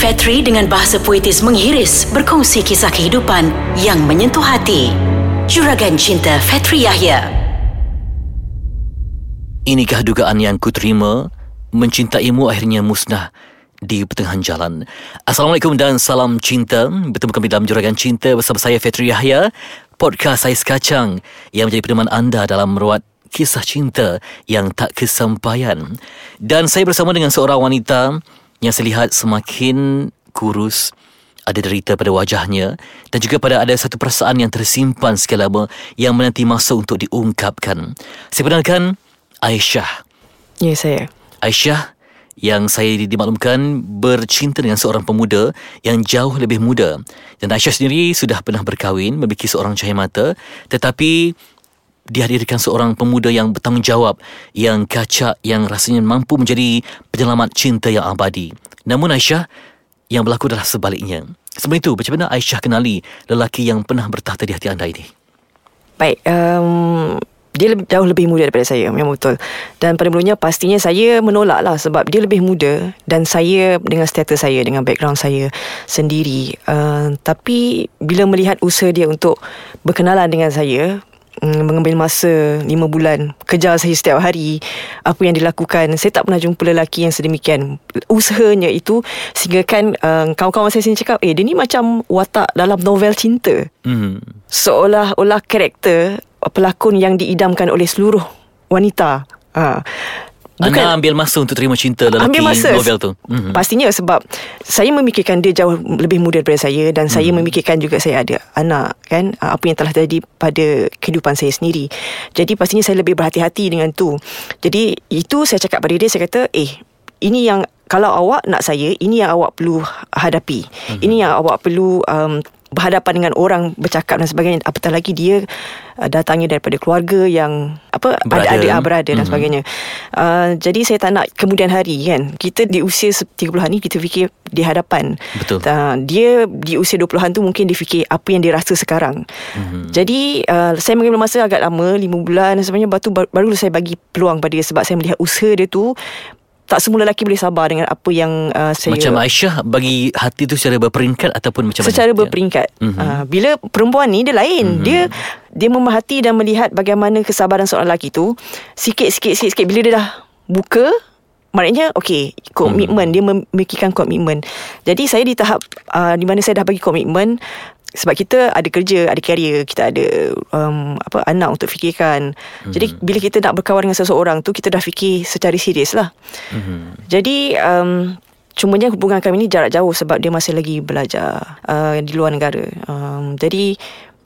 Fetri dengan bahasa puitis menghiris berkongsi kisah kehidupan yang menyentuh hati. Juragan Cinta Fetri Yahya. Inikah dugaan yang kuterima? Mencintaimu akhirnya musnah Di pertengahan jalan. Assalamualaikum dan salam cinta. Bertemu kami dalam Juragan Cinta Bersama saya Fetri Yahya. Podcast Ais Kacang Yang menjadi peneman anda dalam meruat Kisah cinta yang tak kesampaian. Dan saya bersama dengan seorang wanita Yang saya lihat semakin kurus ada derita pada wajahnya dan juga pada ada satu perasaan yang tersimpan sekian lama yang menanti masa untuk diungkapkan. Saya kenalkan Aisyah. Ya, saya. Aisyah yang saya dimaklumkan bercinta dengan seorang pemuda yang jauh lebih muda. Dan Aisyah sendiri sudah pernah berkahwin, memiliki seorang cahaya mata. Tetapi dihadirkan seorang pemuda yang bertanggungjawab, yang kacak, yang rasanya mampu menjadi penyelamat cinta yang abadi. Namun Aisyah, yang berlaku adalah sebaliknya. Sebelum itu, macam mana Aisyah kenali lelaki yang pernah bertahta di hati anda ini? Baik, um, dia lebih, jauh lebih muda daripada saya memang betul dan pada mulanya pastinya saya menolak lah sebab dia lebih muda dan saya dengan status saya dengan background saya sendiri uh, tapi bila melihat usaha dia untuk berkenalan dengan saya mm, mengambil masa lima bulan kejar saya setiap hari apa yang dilakukan saya tak pernah jumpa lelaki yang sedemikian usahanya itu sehingga kan uh, kawan-kawan saya sini cakap eh dia ni macam watak dalam novel cinta mm. seolah-olah karakter pelakon yang diidamkan oleh seluruh wanita. Ha. Bukan, Anda ambil masa untuk terima cinta lelaki ambil masa, novel tu? Mm-hmm. Pastinya sebab saya memikirkan dia jauh lebih muda daripada saya dan mm-hmm. saya memikirkan juga saya ada anak kan apa yang telah terjadi pada kehidupan saya sendiri. Jadi pastinya saya lebih berhati-hati dengan tu. Jadi itu saya cakap pada dia saya kata eh ini yang kalau awak nak saya ini yang awak perlu hadapi. Mm-hmm. Ini yang awak perlu um, berhadapan dengan orang bercakap dan sebagainya apatah lagi dia uh, datangnya daripada keluarga yang apa berada. ada ada berada mm-hmm. dan mhm. sebagainya uh, jadi saya tak nak kemudian hari kan kita di usia 30-an ni kita fikir di hadapan betul uh, dia di usia 20-an tu mungkin dia fikir apa yang dia rasa sekarang mm-hmm. jadi uh, saya mengambil masa agak lama 5 bulan dan sebagainya baru, baru saya bagi peluang pada dia sebab saya melihat usaha dia tu tak semua lelaki boleh sabar dengan apa yang uh, saya macam Aisyah bagi hati tu secara berperingkat ataupun macam secara mana? berperingkat mm-hmm. uh, bila perempuan ni dia lain mm-hmm. dia dia memerhati dan melihat bagaimana kesabaran seorang lelaki tu sikit-sikit sikit-sikit bila dia dah buka maknanya okey komitmen mm-hmm. dia memikirkan komitmen jadi saya di tahap uh, di mana saya dah bagi komitmen sebab kita ada kerja, ada karier, kita ada um, apa anak untuk fikirkan. Mm-hmm. Jadi bila kita nak berkawan dengan seseorang tu kita dah fikir secara serius lah. Mm-hmm. Jadi um, cumanya hubungan kami ni jarak jauh sebab dia masih lagi belajar uh, di luar negara. Um, jadi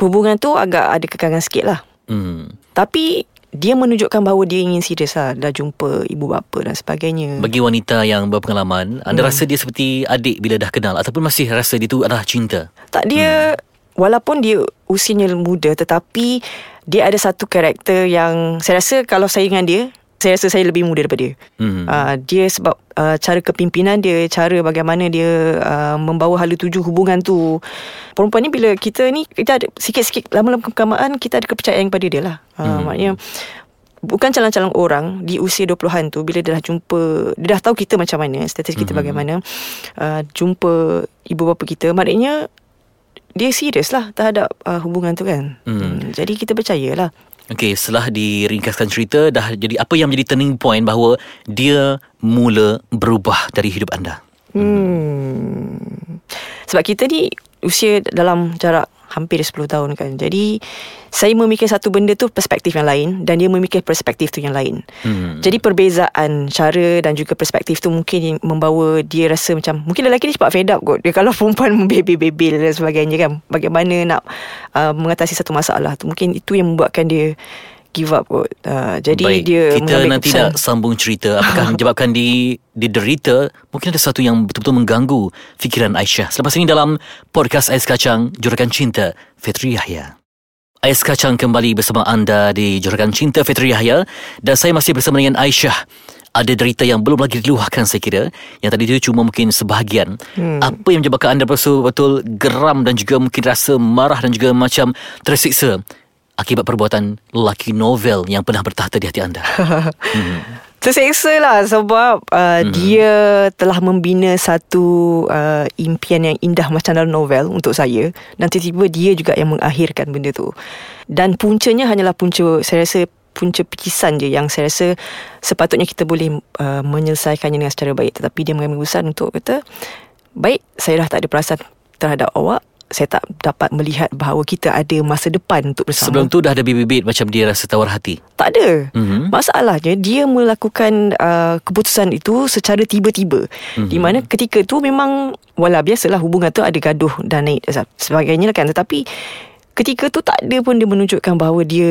hubungan tu agak ada kekangan sikit lah. Mm. Tapi dia menunjukkan bahawa dia ingin serius lah dah jumpa ibu bapa dan sebagainya. Bagi wanita yang berpengalaman, anda hmm. rasa dia seperti adik bila dah kenal ataupun masih rasa dia tu adalah cinta? Tak dia hmm. walaupun dia usianya muda tetapi dia ada satu karakter yang saya rasa kalau saya dengan dia saya rasa saya lebih muda daripada dia. Hmm. Uh, dia sebab uh, cara kepimpinan dia, cara bagaimana dia uh, membawa hala tuju hubungan tu. Perempuan ni bila kita ni kita ada sikit-sikit lama-lama kekamaan kita ada kepercayaan pada dia lah. Uh, hmm. Maknanya bukan calon-calon orang di usia 20-an tu bila dia dah jumpa, dia dah tahu kita macam mana, status kita hmm. bagaimana, uh, jumpa ibu bapa kita, maknanya dia serius lah terhadap uh, hubungan tu kan. Hmm. Jadi kita percayalah. Okey, setelah diringkaskan cerita dah jadi apa yang menjadi turning point bahawa dia mula berubah dari hidup anda? Hmm. Sebab kita ni usia dalam jarak hampir 10 tahun kan. Jadi saya memikir satu benda tu perspektif yang lain dan dia memikir perspektif tu yang lain. Hmm. Jadi perbezaan cara dan juga perspektif tu mungkin membawa dia rasa macam mungkin lelaki ni cepat fed up kot. Dia kalau perempuan membebel-bebel dan sebagainya kan. Bagaimana nak uh, mengatasi satu masalah tu. Mungkin itu yang membuatkan dia give up kot. Uh, jadi Baik, dia kita nanti keputusan. nak sambung cerita apakah menyebabkan di di derita mungkin ada satu yang betul-betul mengganggu fikiran Aisyah. Selepas ini dalam podcast Ais Kacang Juragan Cinta Fitri Yahya. Ais Kacang kembali bersama anda di Juragan Cinta Fitri Yahya dan saya masih bersama dengan Aisyah. Ada derita yang belum lagi diluahkan saya kira Yang tadi itu cuma mungkin sebahagian hmm. Apa yang menyebabkan anda betul-betul geram Dan juga mungkin rasa marah dan juga macam tersiksa akibat perbuatan lelaki novel yang pernah bertahta di hati anda? hmm. Terseksa lah sebab uh, mm-hmm. dia telah membina satu uh, impian yang indah macam dalam novel untuk saya dan tiba-tiba dia juga yang mengakhirkan benda tu. Dan puncanya hanyalah punca saya rasa punca pikisan je yang saya rasa sepatutnya kita boleh uh, menyelesaikannya dengan secara baik tetapi dia mengambil keputusan untuk kata baik saya dah tak ada perasaan terhadap awak saya tak dapat melihat bahawa kita ada masa depan untuk bersama. Sebelum tu dah ada bibit-bibit macam dia rasa tawar hati. Tak ada. Mm-hmm. Masalahnya dia melakukan uh, keputusan itu secara tiba-tiba. Mm-hmm. Di mana ketika tu memang wala biasalah hubungan tu ada gaduh dan naik sebagainya kan tetapi ketika tu tak ada pun dia menunjukkan bahawa dia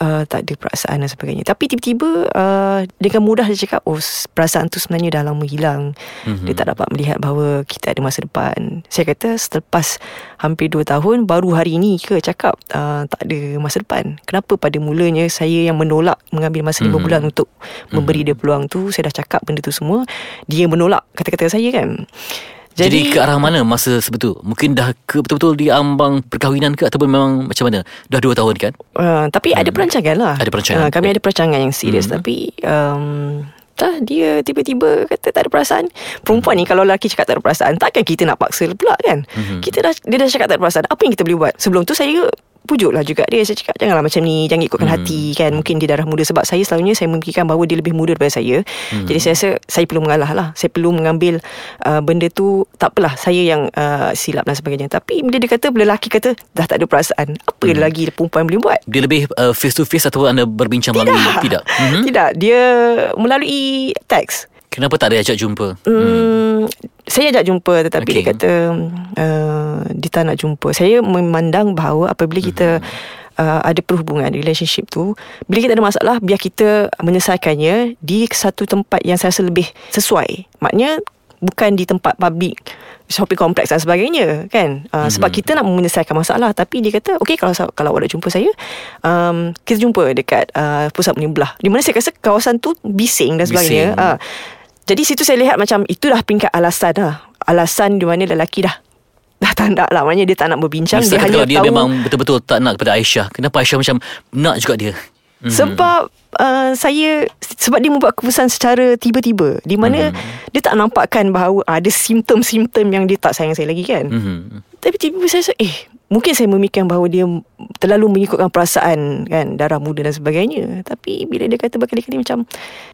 uh, tak ada perasaan dan sebagainya. Tapi tiba-tiba uh, dengan mudah dia cakap, oh perasaan tu sebenarnya dah lama hilang. Mm-hmm. Dia tak dapat melihat bahawa kita ada masa depan. Saya kata selepas hampir 2 tahun, baru hari ini ke cakap uh, tak ada masa depan. Kenapa pada mulanya saya yang menolak mengambil masa 5 mm-hmm. bulan untuk mm-hmm. memberi dia peluang tu. Saya dah cakap benda tu semua. Dia menolak kata-kata saya kan. Jadi, Jadi ke arah mana masa sebetul? Mungkin dah ke betul-betul di ambang perkahwinan ke ataupun memang macam mana? Dah dua tahun kan? Uh, tapi hmm. ada perancangan lah. Ada perancangan. Uh, kami ada perancangan yang serius hmm. tapi um, tak dia tiba-tiba kata tak ada perasaan. Perempuan ni kalau lelaki cakap tak ada perasaan, takkan kita nak paksa pula kan? Hmm. Kita dah dia dah cakap tak ada perasaan. Apa yang kita boleh buat? Sebelum tu saya pujuklah juga dia. Saya cakap janganlah macam ni jangan ikutkan hmm. hati kan. Mungkin dia darah muda. Sebab saya selalunya saya memikirkan bahawa dia lebih muda daripada saya. Hmm. jadi saya rasa saya perlu mengalah lah. Saya perlu mengambil uh, benda tu tak apalah saya yang uh, silap dan sebagainya. Tapi bila dia kata bila lelaki kata dah tak ada perasaan apa hmm. lagi perempuan boleh buat? Dia lebih uh, face to face atau anda berbincang tidak. melalui? Tidak. Hmm? tidak. Dia melalui teks Kenapa tak ada ajak jumpa? Hmm, hmm. Saya ajak jumpa tetapi okay. dia kata uh, dia tak nak jumpa. Saya memandang bahawa apabila kita hmm. Uh, ada perhubungan relationship tu bila kita ada masalah biar kita menyelesaikannya di satu tempat yang saya rasa lebih sesuai maknanya bukan di tempat public shopping complex dan sebagainya kan uh, mm-hmm. sebab kita nak menyelesaikan masalah tapi dia kata okey kalau kalau awak nak jumpa saya um, kita jumpa dekat uh, pusat penyembelah di mana saya rasa kawasan tu bising dan sebagainya bising. Uh, jadi situ saya lihat macam itulah peringkat alasan lah. Alasan di mana lelaki dah dah tak nak lah. Maknanya dia tak nak berbincang. Dia hanya dia tahu. memang betul-betul tak nak kepada Aisyah. Kenapa Aisyah macam nak juga dia? Hmm. Sebab uh, saya sebab dia membuat keputusan secara tiba-tiba di mana hmm. dia tak nampakkan bahawa ada simptom-simptom yang dia tak sayang saya lagi kan. Hmm. Tapi tiba-tiba saya rasa eh mungkin saya memikirkan bahawa dia terlalu mengikutkan perasaan kan darah muda dan sebagainya tapi bila dia kata berkali-kali macam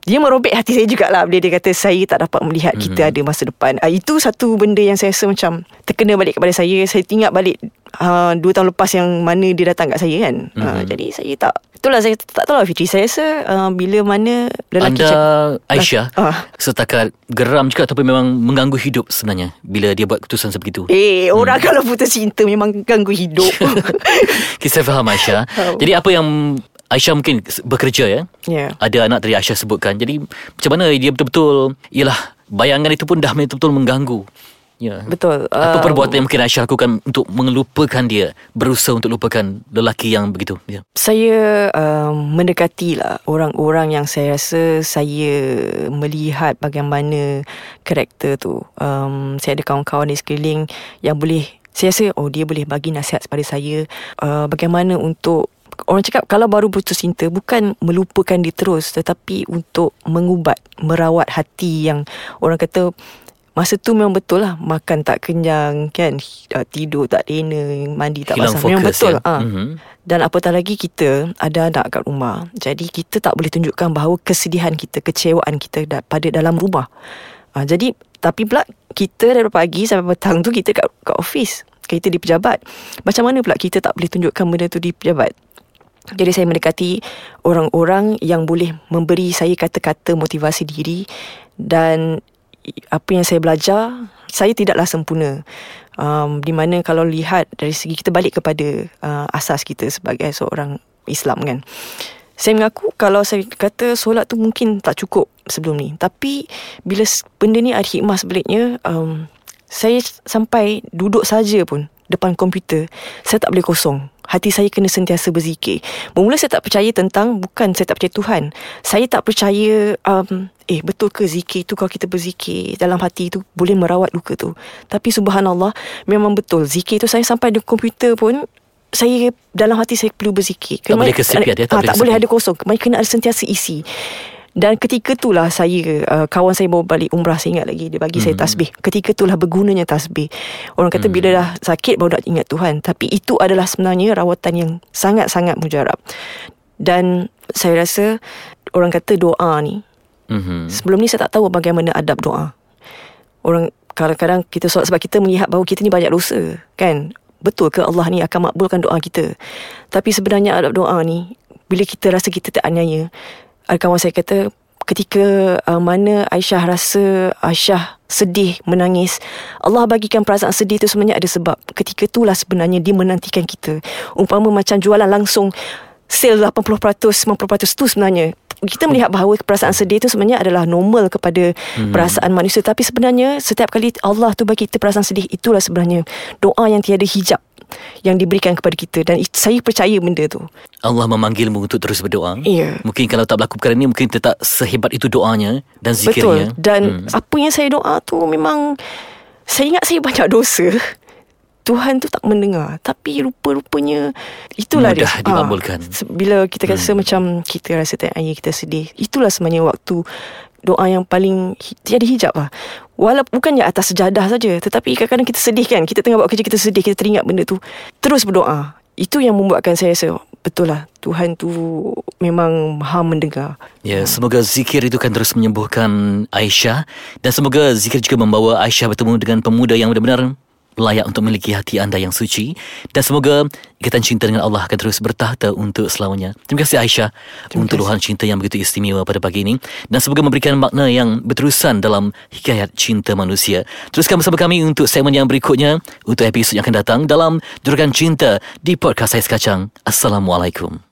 dia merobek hati saya jugalah bila dia kata saya tak dapat melihat mm-hmm. kita ada masa depan uh, itu satu benda yang saya rasa macam terkena balik kepada saya saya ingat balik uh, dua tahun lepas yang mana dia datang kat saya kan mm-hmm. uh, jadi saya tak Itulah saya tak tahu lah Fitri Saya rasa uh, Bila mana lelaki Anda cak- Aisyah uh. Setakat geram juga Ataupun memang mengganggu hidup sebenarnya Bila dia buat keputusan sebegitu Eh hmm. orang kalau putus cinta Memang ganggu hidup okay, Saya faham Aisyah oh. Jadi apa yang Aisyah mungkin bekerja ya yeah. Ada anak tadi Aisyah sebutkan Jadi macam mana dia betul-betul Yelah Bayangan itu pun dah betul-betul mengganggu Ya. Betul. Apa uh, perbuatan yang mungkin Aisyah lakukan untuk mengelupakan dia, berusaha untuk lupakan lelaki yang begitu? Ya. Saya um, mendekati lah orang-orang yang saya rasa saya melihat bagaimana karakter tu. Um, saya ada kawan-kawan di sekeliling yang boleh, saya rasa oh dia boleh bagi nasihat kepada saya uh, bagaimana untuk Orang cakap kalau baru putus cinta bukan melupakan dia terus tetapi untuk mengubat, merawat hati yang orang kata Masa tu memang betul lah Makan tak kenyang kan? Uh, Tidur tak lena Mandi tak Hilang basah. Memang betul ya? uh. mm-hmm. Dan apatah lagi kita Ada anak kat rumah. Jadi kita tak boleh tunjukkan Bahawa kesedihan kita Kecewaan kita Pada dalam rumah. Uh, Jadi Tapi pula Kita dari pagi Sampai petang tu Kita kat, kat office Kita di pejabat. Macam mana pula Kita tak boleh tunjukkan Benda tu di pejabat? Jadi saya mendekati orang-orang yang boleh memberi saya kata-kata motivasi diri dan apa yang saya belajar saya tidaklah sempurna. Um, di mana kalau lihat dari segi kita balik kepada uh, asas kita sebagai seorang Islam kan. Saya mengaku kalau saya kata solat tu mungkin tak cukup sebelum ni. Tapi bila benda ni ada hikmah sebaliknya um, saya sampai duduk saja pun depan komputer saya tak boleh kosong. Hati saya kena sentiasa berzikir. Bermula saya tak percaya tentang bukan saya tak percaya Tuhan. Saya tak percaya um, eh betul ke zikir tu kalau kita berzikir dalam hati tu boleh merawat luka tu? Tapi subhanallah memang betul. Zikir tu saya sampai di komputer pun saya dalam hati saya perlu berzikir. Tak boleh kesepiat ya tak, ha, tak boleh ada kosong. Kena ada sentiasa isi Dan ketika itulah saya uh, kawan saya bawa balik umrah saya ingat lagi dia bagi hmm. saya tasbih. Ketika itulah bergunanya tasbih. Orang kata hmm. bila dah sakit baru nak ingat Tuhan, tapi itu adalah sebenarnya rawatan yang sangat-sangat mujarab. Dan saya rasa orang kata doa ni hmm. sebelum ni saya tak tahu bagaimana adab doa. Orang kadang-kadang kita solat sebab kita melihat bahawa kita ni banyak dosa, kan? Betul ke Allah ni akan makbulkan doa kita? Tapi sebenarnya adab doa ni bila kita rasa kita teraniaya, ada kawan saya kata ketika uh, mana Aisyah rasa Aisyah sedih menangis Allah bagikan perasaan sedih itu sebenarnya ada sebab. Ketika itulah sebenarnya dia menantikan kita. Umpama macam jualan langsung sale 80% 90% tu sebenarnya. Kita melihat bahawa perasaan sedih itu sebenarnya adalah normal kepada hmm. perasaan manusia. Tapi sebenarnya setiap kali Allah tu bagi kita perasaan sedih itulah sebenarnya doa yang tiada hijab yang diberikan kepada kita dan saya percaya benda tu. Allah memanggilmu untuk terus berdoa. Ya. Mungkin kalau tak berlaku perkara ini mungkin tetap sehebat itu doanya dan zikirnya. Betul. Dan hmm. apa yang saya doa tu memang saya ingat saya banyak dosa. Tuhan tu tak mendengar Tapi rupa-rupanya Itulah Mudah dia dimabulkan ha, Bila kita rasa hmm. macam Kita rasa tak ayah kita sedih Itulah sebenarnya waktu doa yang paling tiada hijab lah. Walaupun bukannya atas sejadah saja, tetapi kadang-kadang kita sedih kan. Kita tengah buat kerja kita sedih, kita teringat benda tu. Terus berdoa. Itu yang membuatkan saya rasa betul lah Tuhan tu memang maha mendengar. Ya, semoga zikir itu kan terus menyembuhkan Aisyah dan semoga zikir juga membawa Aisyah bertemu dengan pemuda yang benar-benar layak untuk memiliki hati anda yang suci dan semoga ikatan cinta dengan Allah akan terus bertahta untuk selamanya. Terima kasih Aisyah Terima untuk luahan cinta yang begitu istimewa pada pagi ini dan semoga memberikan makna yang berterusan dalam hikayat cinta manusia. Teruskan bersama kami untuk segmen yang berikutnya untuk episod yang akan datang dalam Juragan Cinta di Podcast Ais Kacang. Assalamualaikum.